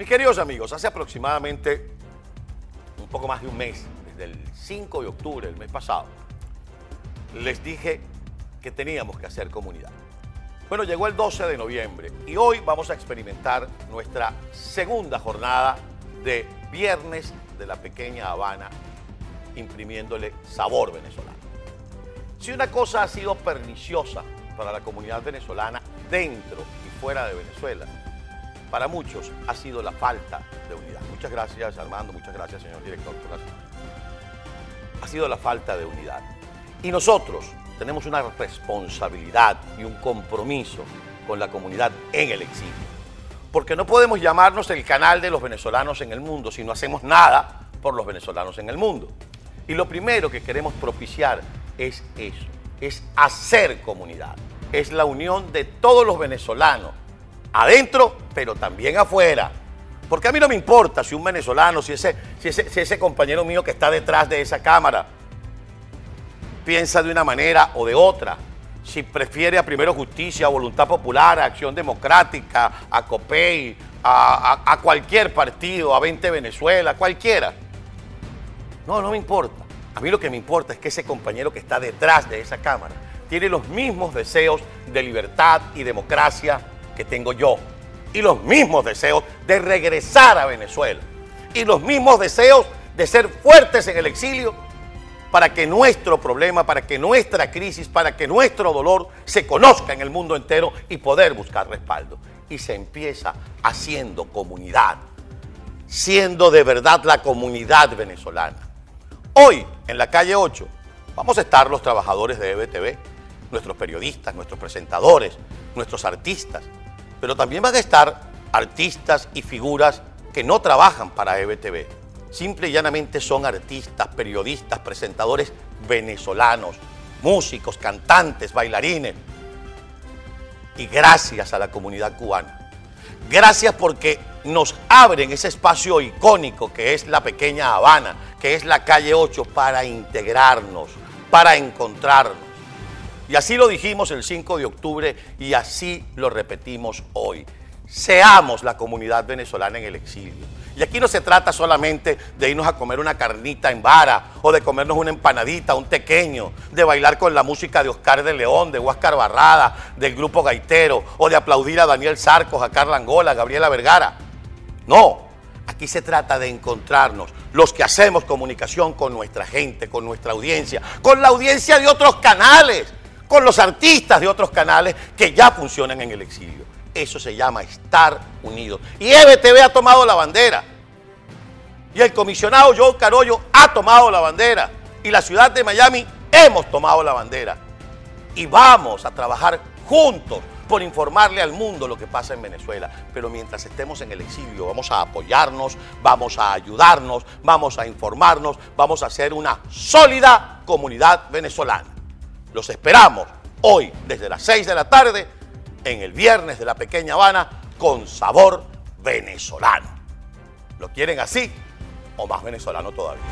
Mis queridos amigos, hace aproximadamente un poco más de un mes, desde el 5 de octubre del mes pasado, les dije que teníamos que hacer comunidad. Bueno, llegó el 12 de noviembre y hoy vamos a experimentar nuestra segunda jornada de Viernes de la Pequeña Habana, imprimiéndole sabor venezolano. Si una cosa ha sido perniciosa para la comunidad venezolana dentro y fuera de Venezuela, para muchos ha sido la falta de unidad. Muchas gracias Armando, muchas gracias señor director. Ha sido la falta de unidad. Y nosotros tenemos una responsabilidad y un compromiso con la comunidad en el exilio. Porque no podemos llamarnos el canal de los venezolanos en el mundo si no hacemos nada por los venezolanos en el mundo. Y lo primero que queremos propiciar es eso, es hacer comunidad, es la unión de todos los venezolanos, adentro, pero también afuera. Porque a mí no me importa si un venezolano, si ese, si ese, compañero mío que está detrás de esa cámara piensa de una manera o de otra, si prefiere a Primero Justicia, a Voluntad Popular, a Acción Democrática, a COPEI, a, a, cualquier partido, a 20 Venezuela, cualquiera. No, no me importa. A mí lo que me importa es que ese compañero que está detrás de esa cámara tiene los mismos deseos de libertad y democracia que tengo yo. Y los mismos deseos de regresar a Venezuela. Y los mismos deseos de ser fuertes en el exilio para que nuestro problema, para que nuestra crisis, para que nuestro dolor se conozca en el mundo entero y poder buscar respaldo. Y se empieza haciendo comunidad, siendo de verdad la comunidad venezolana. Hoy, en la calle 8, vamos a estar los trabajadores de EBTV, nuestros periodistas, nuestros presentadores, nuestros artistas, pero también van a estar artistas y figuras que no trabajan para EBTV. Simple y llanamente son artistas, periodistas, presentadores venezolanos, músicos, cantantes, bailarines. Y gracias a la comunidad cubana. Gracias porque nos abren ese espacio icónico que es la pequeña Habana, que es la calle 8, para integrarnos, para encontrarnos. Y así lo dijimos el 5 de octubre y así lo repetimos hoy. Seamos la comunidad venezolana en el exilio. Y aquí no se trata solamente de irnos a comer una carnita en vara o de comernos una empanadita, un tequeño, de bailar con la música de Oscar de León, de Huáscar Barrada, del grupo Gaitero o de aplaudir a Daniel Sarcos, a Carla Angola, a Gabriela Vergara. No, aquí se trata de encontrarnos, los que hacemos comunicación con nuestra gente, con nuestra audiencia, con la audiencia de otros canales con los artistas de otros canales que ya funcionan en el exilio. Eso se llama estar unidos. Y EBTV ha tomado la bandera. Y el comisionado Joe Carollo ha tomado la bandera. Y la ciudad de Miami hemos tomado la bandera. Y vamos a trabajar juntos por informarle al mundo lo que pasa en Venezuela. Pero mientras estemos en el exilio, vamos a apoyarnos, vamos a ayudarnos, vamos a informarnos, vamos a hacer una sólida comunidad venezolana. Los esperamos hoy desde las 6 de la tarde en el viernes de la Pequeña Habana con sabor venezolano. ¿Lo quieren así o más venezolano todavía?